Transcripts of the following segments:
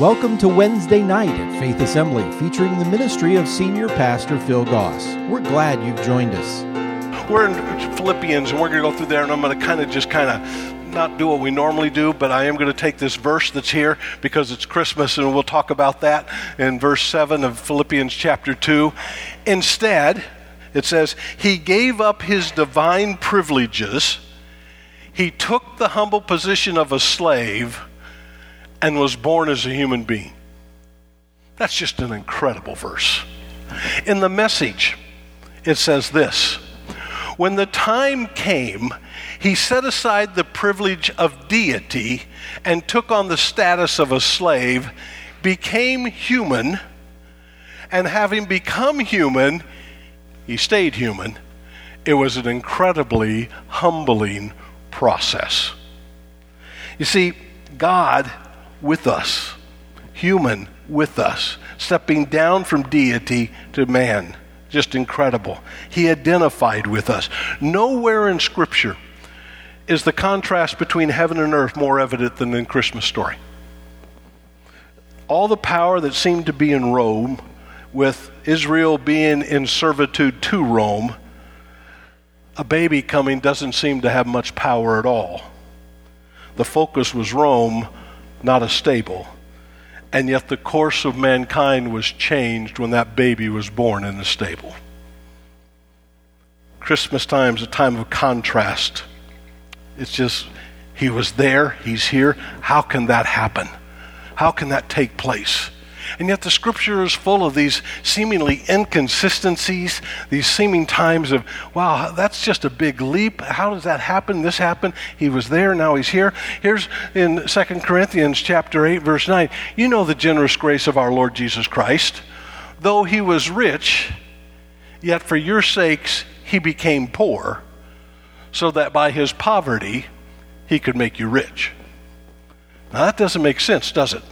Welcome to Wednesday night at Faith Assembly, featuring the ministry of Senior Pastor Phil Goss. We're glad you've joined us. We're in Philippians, and we're going to go through there, and I'm going to kind of just kind of not do what we normally do, but I am going to take this verse that's here because it's Christmas, and we'll talk about that in verse 7 of Philippians chapter 2. Instead, it says, He gave up His divine privileges, He took the humble position of a slave and was born as a human being. That's just an incredible verse. In the message, it says this When the time came, he set aside the privilege of deity and took on the status of a slave, became human, and having become human, he stayed human. It was an incredibly humbling process. You see, God with us, human with us, stepping down from deity to man. Just incredible. He identified with us. Nowhere in Scripture is the contrast between heaven and earth more evident than in Christmas story. All the power that seemed to be in Rome, with Israel being in servitude to Rome, a baby coming doesn't seem to have much power at all. The focus was Rome, not a stable. And yet the course of mankind was changed when that baby was born in the stable. Christmas time is a time of contrast. It's just, he was there, he's here. How can that happen? How can that take place? And yet the scripture is full of these seemingly inconsistencies, these seeming times of, wow, that's just a big leap. How does that happen? This happened. He was there, now he's here. Here's in 2 Corinthians chapter 8, verse 9. You know the generous grace of our Lord Jesus Christ. Though he was rich, yet for your sakes he became poor, so that by his poverty he could make you rich. Now that doesn't make sense, does it?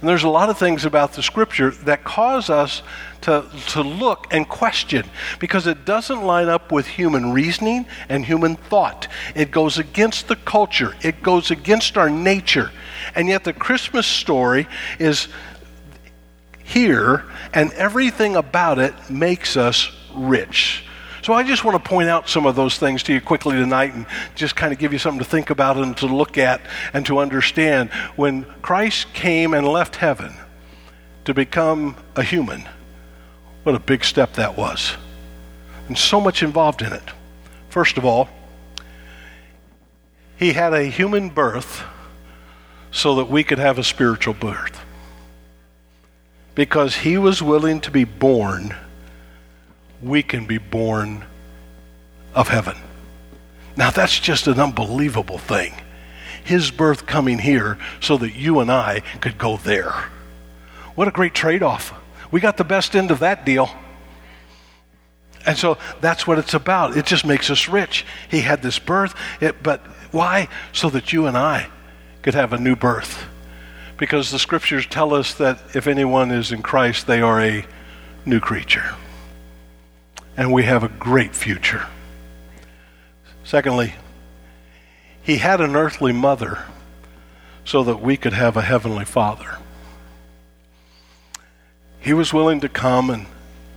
And there's a lot of things about the scripture that cause us to, to look and question because it doesn't line up with human reasoning and human thought. It goes against the culture, it goes against our nature. And yet the Christmas story is here, and everything about it makes us rich. So I just want to point out some of those things to you quickly tonight and just kind of give you something to think about and to look at and to understand. When Christ came and left heaven to become a human, what a big step that was. And so much involved in it. First of all, he had a human birth so that we could have a spiritual birth. Because he was willing to be born we can be born of heaven. Now, that's just an unbelievable thing. His birth coming here so that you and I could go there. What a great trade off. We got the best end of that deal. And so that's what it's about. It just makes us rich. He had this birth, it, but why? So that you and I could have a new birth. Because the scriptures tell us that if anyone is in Christ, they are a new creature and we have a great future. Secondly, he had an earthly mother so that we could have a heavenly father. He was willing to come and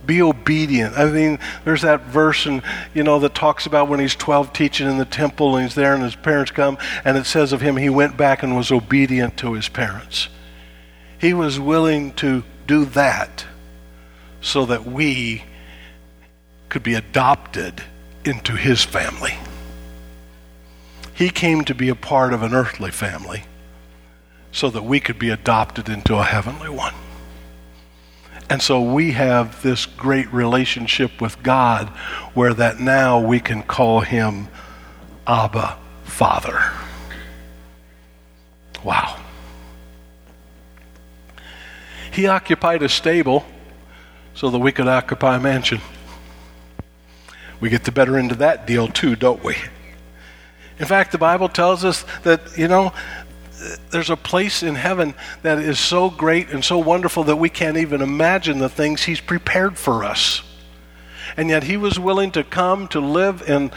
be obedient. I mean, there's that verse, and you know, that talks about when he's 12 teaching in the temple, and he's there, and his parents come, and it says of him, he went back and was obedient to his parents. He was willing to do that so that we could be adopted into his family. He came to be a part of an earthly family so that we could be adopted into a heavenly one. And so we have this great relationship with God where that now we can call him Abba Father. Wow. He occupied a stable so that we could occupy a mansion. We get the better end of that deal too, don't we? In fact, the Bible tells us that, you know, there's a place in heaven that is so great and so wonderful that we can't even imagine the things He's prepared for us. And yet He was willing to come to live in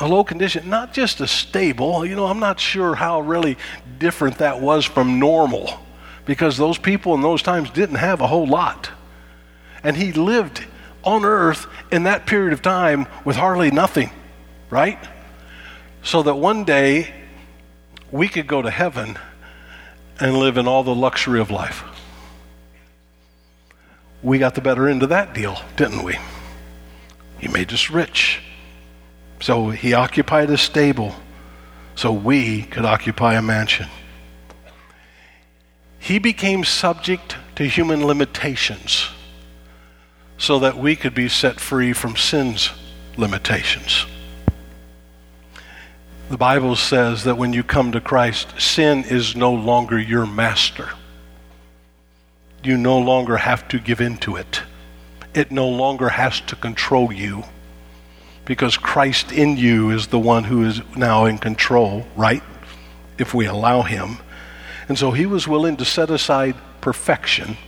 a low condition, not just a stable. You know, I'm not sure how really different that was from normal. because those people in those times didn't have a whole lot. And he lived on earth in that period of time with hardly nothing, right? So that one day we could go to heaven and live in all the luxury of life. We got the better end of that deal, didn't we? He made us rich. So he occupied a stable so we could occupy a mansion. He became subject to human limitations so that we could be set free from sin's limitations. The Bible says that when you come to Christ, sin is no longer your master. You no longer have to give in to it. It no longer has to control you because Christ in you is the one who is now in control, right? If we allow him. And so he was willing to set aside perfection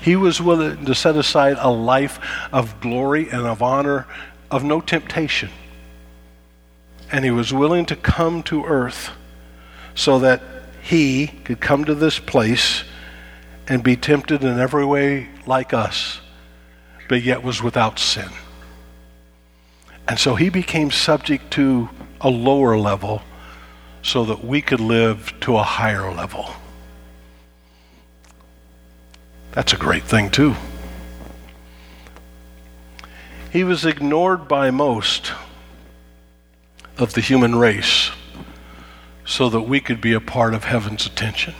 he was willing to set aside a life of glory and of honor, of no temptation. And he was willing to come to earth so that he could come to this place and be tempted in every way like us, but yet was without sin. And so he became subject to a lower level so that we could live to a higher level. That's a great thing, too. He was ignored by most of the human race so that we could be a part of heaven's attention.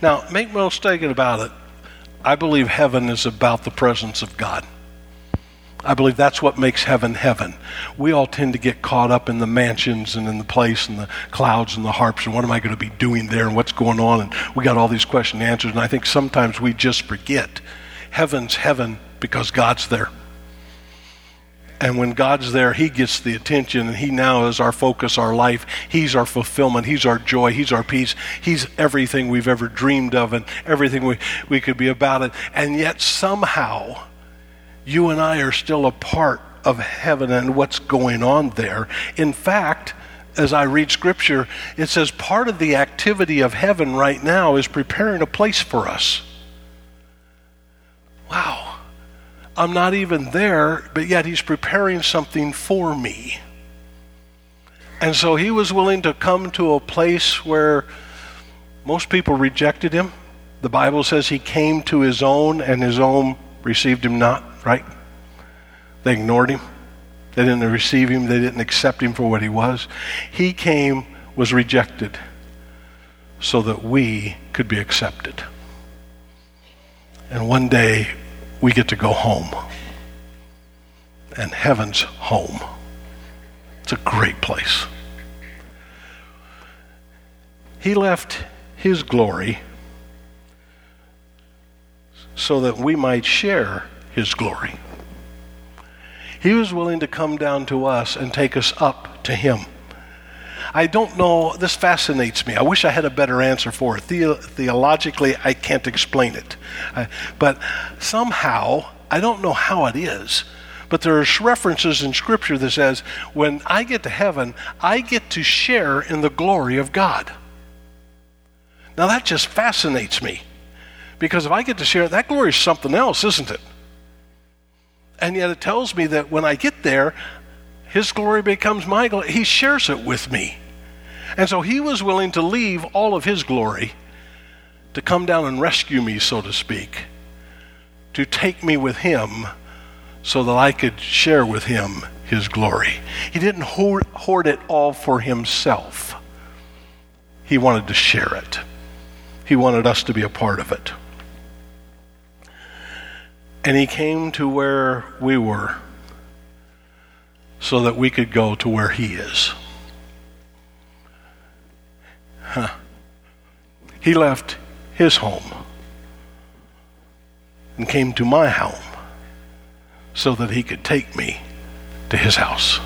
Now, make no mistake about it, I believe heaven is about the presence of God. I believe that's what makes heaven heaven. We all tend to get caught up in the mansions and in the place and the clouds and the harps and what am I going to be doing there and what's going on and we got all these question and answers and I think sometimes we just forget heaven's heaven because God's there. And when God's there, He gets the attention, and He now is our focus, our life. He's our fulfillment. He's our joy. He's our peace. He's everything we've ever dreamed of and everything we, we could be about it. And yet, somehow, you and I are still a part of heaven and what's going on there. In fact, as I read scripture, it says part of the activity of heaven right now is preparing a place for us. Wow. I'm not even there, but yet he's preparing something for me. And so he was willing to come to a place where most people rejected him. The Bible says he came to his own, and his own received him not right? They ignored him. They didn't receive him. They didn't accept him for what he was. He came, was rejected, so that we could be accepted. And one day we get to go home. And heaven's home. It's a great place. He left his glory so that we might share his glory. He was willing to come down to us and take us up to him. I don't know, this fascinates me. I wish I had a better answer for it. The- theologically, I can't explain it. Uh, but somehow, I don't know how it is, but there are references in Scripture that says, when I get to heaven, I get to share in the glory of God. Now that just fascinates me. Because if I get to share, that glory is something else, isn't it? And yet it tells me that when I get there, his glory becomes my glory. He shares it with me. And so he was willing to leave all of his glory to come down and rescue me, so to speak, to take me with him so that I could share with him his glory. He didn't hoard, it all for himself, he wanted to share it. He wanted us to be a part of it. And he came to where we were so that we could go to where he is. Huh. He left his home and came to my home so that he could take me to his house.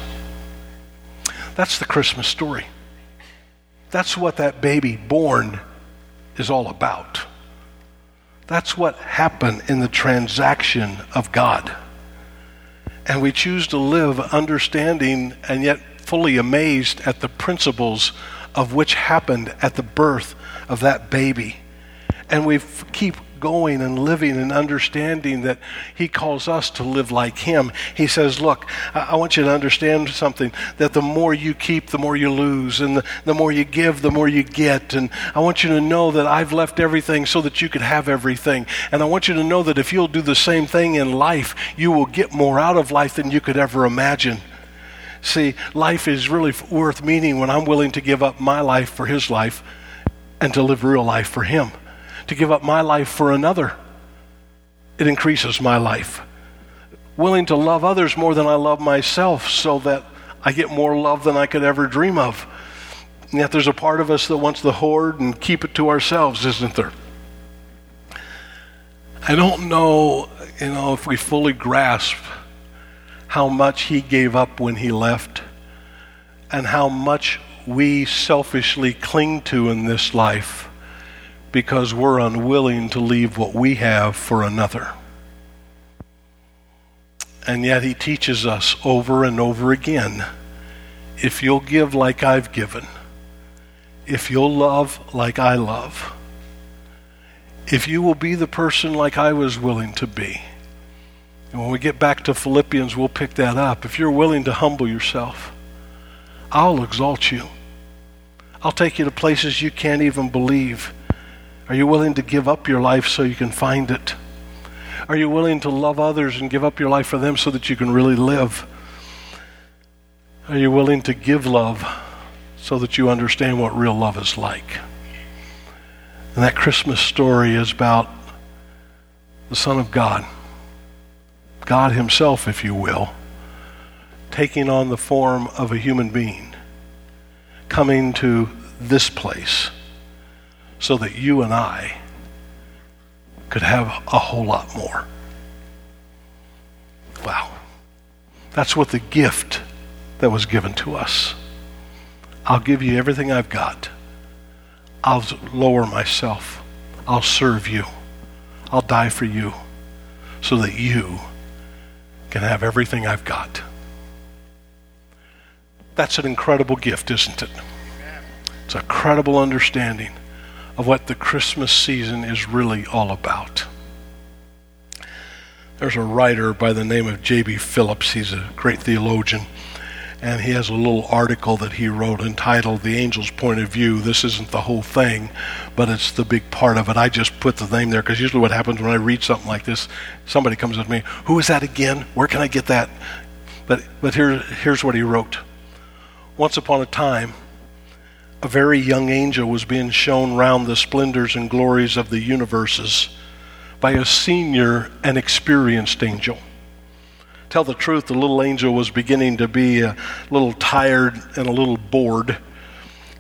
That's the Christmas story. That's what that baby born is all about. That's what happened in the transaction of God. And we choose to live understanding and yet fully amazed at the principles of which happened at the birth of that baby And we keep going and living and understanding that He calls us to live like Him. He says, Look, I, want you to understand something that the more you keep, the more you lose, and the, the more you give, the more you get. And I want you to know that I've left everything so that you could have everything. And I want you to know that if you'll do the same thing in life, you will get more out of life than you could ever imagine. See, life is really worth meaning when I'm willing to give up my life for His life and to live real life for Him to give up my life for another. It increases my life. Willing to love others more than I love myself so that I get more love than I could ever dream of. And yet there's a part of us that wants to hoard and keep it to ourselves, isn't there? I don't know, you know, if we fully grasp how much he gave up when he left and how much we selfishly cling to in this life because we're unwilling to leave what we have for another. And yet he teaches us over and over again if you'll give like I've given, if you'll love like I love, if you will be the person like I was willing to be. And when we get back to Philippians, we'll pick that up. If you're willing to humble yourself, I'll exalt you. I'll take you to places you can't even believe. Are you willing to give up your life so you can find it? Are you willing to love others and give up your life for them so that you can really live? Are you willing to give love so that you understand what real love is like? And that Christmas story is about the Son of God, God Himself, if you will, taking on the form of a human being, coming to this place so that you and I could have a whole lot more. Wow. That's what the gift that was given to us. I'll give you everything I've got. I'll lower myself. I'll serve you. I'll die for you so that you can have everything I've got. That's an incredible gift, isn't it? It's a credible understanding of what the Christmas season is really all about. There's a writer by the name of J.B. Phillips. He's a great theologian. And he has a little article that he wrote entitled The Angel's Point of View. This isn't the whole thing, but it's the big part of it. I just put the name there because usually what happens when I read something like this, somebody comes to me, Who is that again? Where can I get that? But, but here, here's what he wrote Once upon a time, a very young angel was being shown round the splendors and glories of the universes by a senior and experienced angel. Tell the truth, the little angel was beginning to be a little tired and a little bored.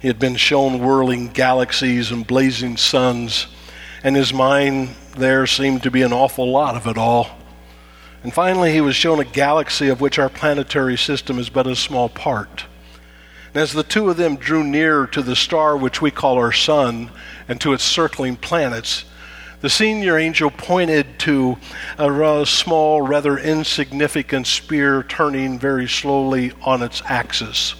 He had been shown whirling galaxies and blazing suns, and his mind there seemed to be an awful lot of it all. And finally, he was shown a galaxy of which our planetary system is but a small part. And as the two of them drew near to the star which we call our sun and to its circling planets, the senior angel pointed to a small, rather insignificant spear turning very slowly on its axis.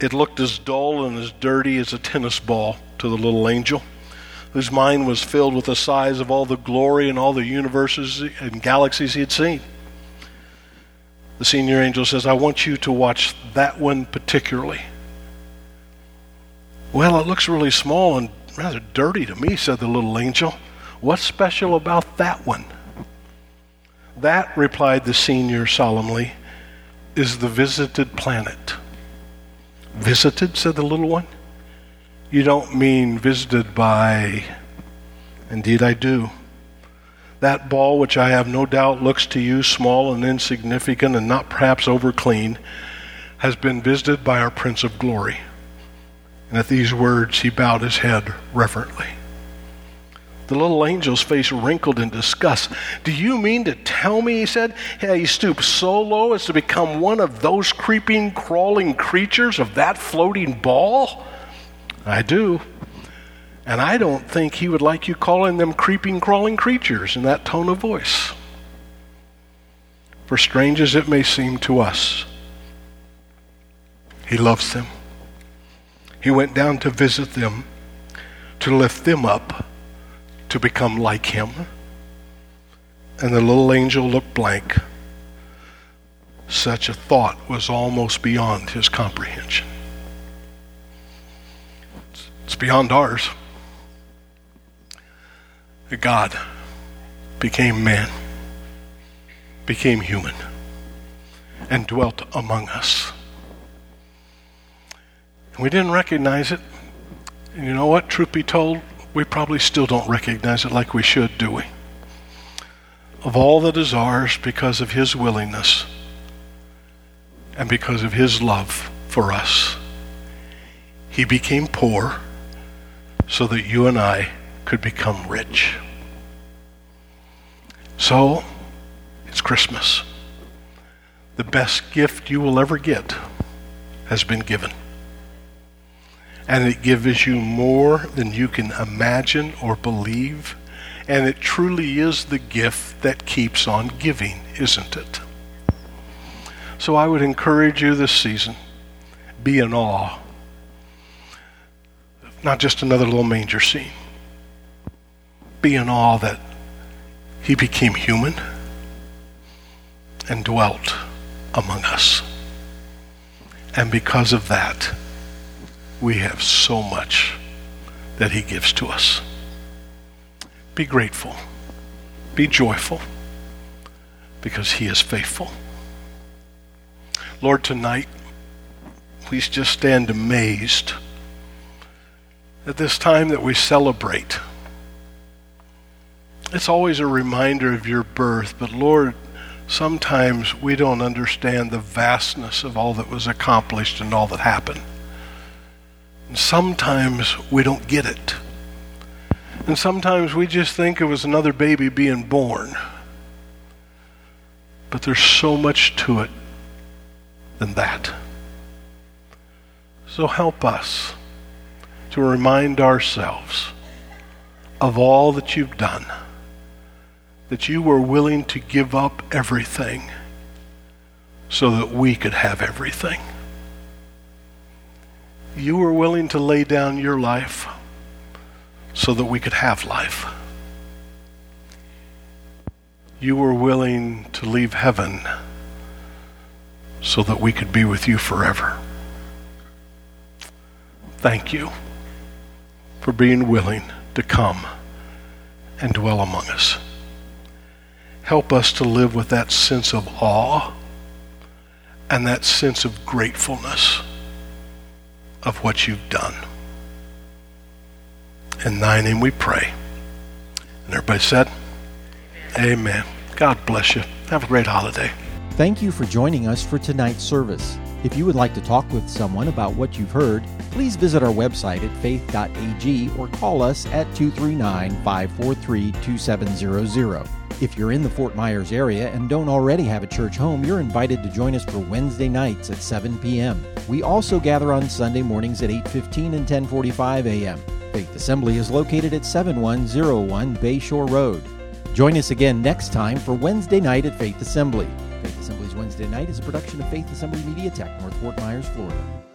It looked as dull and as dirty as a tennis ball to the little angel, whose mind was filled with the size of all the glory and all the universes and galaxies he had seen the senior angel says, I want you to watch that one particularly. Well, it looks really small and rather dirty to me, said the little angel. What's special about that one? That, replied the senior solemnly, is the visited planet. Visited, said the little one. You don't mean visited by. Indeed, I do. That ball, which I have no doubt looks to you small and insignificant and not perhaps over clean, has been visited by our Prince of Glory. And at these words, he bowed his head reverently. The little angel's face wrinkled in disgust. Do you mean to tell me, he said, yeah, he stooped so low as to become one of those creeping, crawling creatures of that floating ball? I do. And I don't think he would like you calling them creeping, crawling creatures in that tone of voice. For strange as it may seem to us, he loves them. He went down to visit them, to lift them up to become like him. And the little angel looked blank. Such a thought was almost beyond his comprehension. It's beyond ours. God became man, became human, and dwelt among us. We didn't recognize it. And you know what? Truth be told, we probably still don't recognize it like we should, do we? Of all that is ours because of his willingness and because of his love for us, he became poor so that you and I could become rich. So, it's Christmas. The best gift you will ever get has been given and it gives you more than you can imagine or believe. And it truly is the gift that keeps on giving, isn't it? So I would encourage you this season be in awe. Not just another little manger scene. Be in awe that he became human and dwelt among us. And because of that, we have so much that He gives to us. Be grateful. Be joyful because He is faithful. Lord, tonight, please just stand amazed at this time that we celebrate. It's always a reminder of your birth, but Lord, sometimes we don't understand the vastness of all that was accomplished and all that happened. And sometimes we don't get it. And sometimes we just think it was another baby being born. But there's so much to it than that. So help us to remind ourselves of all that you've done, that you were willing to give up everything so that we could have everything you were willing to lay down your life so that we could have life. You were willing to leave heaven so that we could be with you forever. Thank you for being willing to come and dwell among us. Help us to live with that sense of awe and that sense of gratefulness of what you've done. In thy name we pray. And everybody said, Amen. God bless you. Have a great holiday. Thank you for joining us for tonight's service. If you would like to talk with someone about what you've heard, please visit our website at faith.ag or call us at 239 543 2700. If you're in the Fort Myers area and don't already have a church home, you're invited to join us for Wednesday nights at 7 p.m. We also gather on Sunday mornings at 8:15 and 10:45 a.m. Faith Assembly is located at 7101 Bayshore Road. Join us again next time for Wednesday night at Faith Assembly. Faith Assembly's Wednesday night is a production of Faith Assembly Media Tech, North Fort Myers, Florida.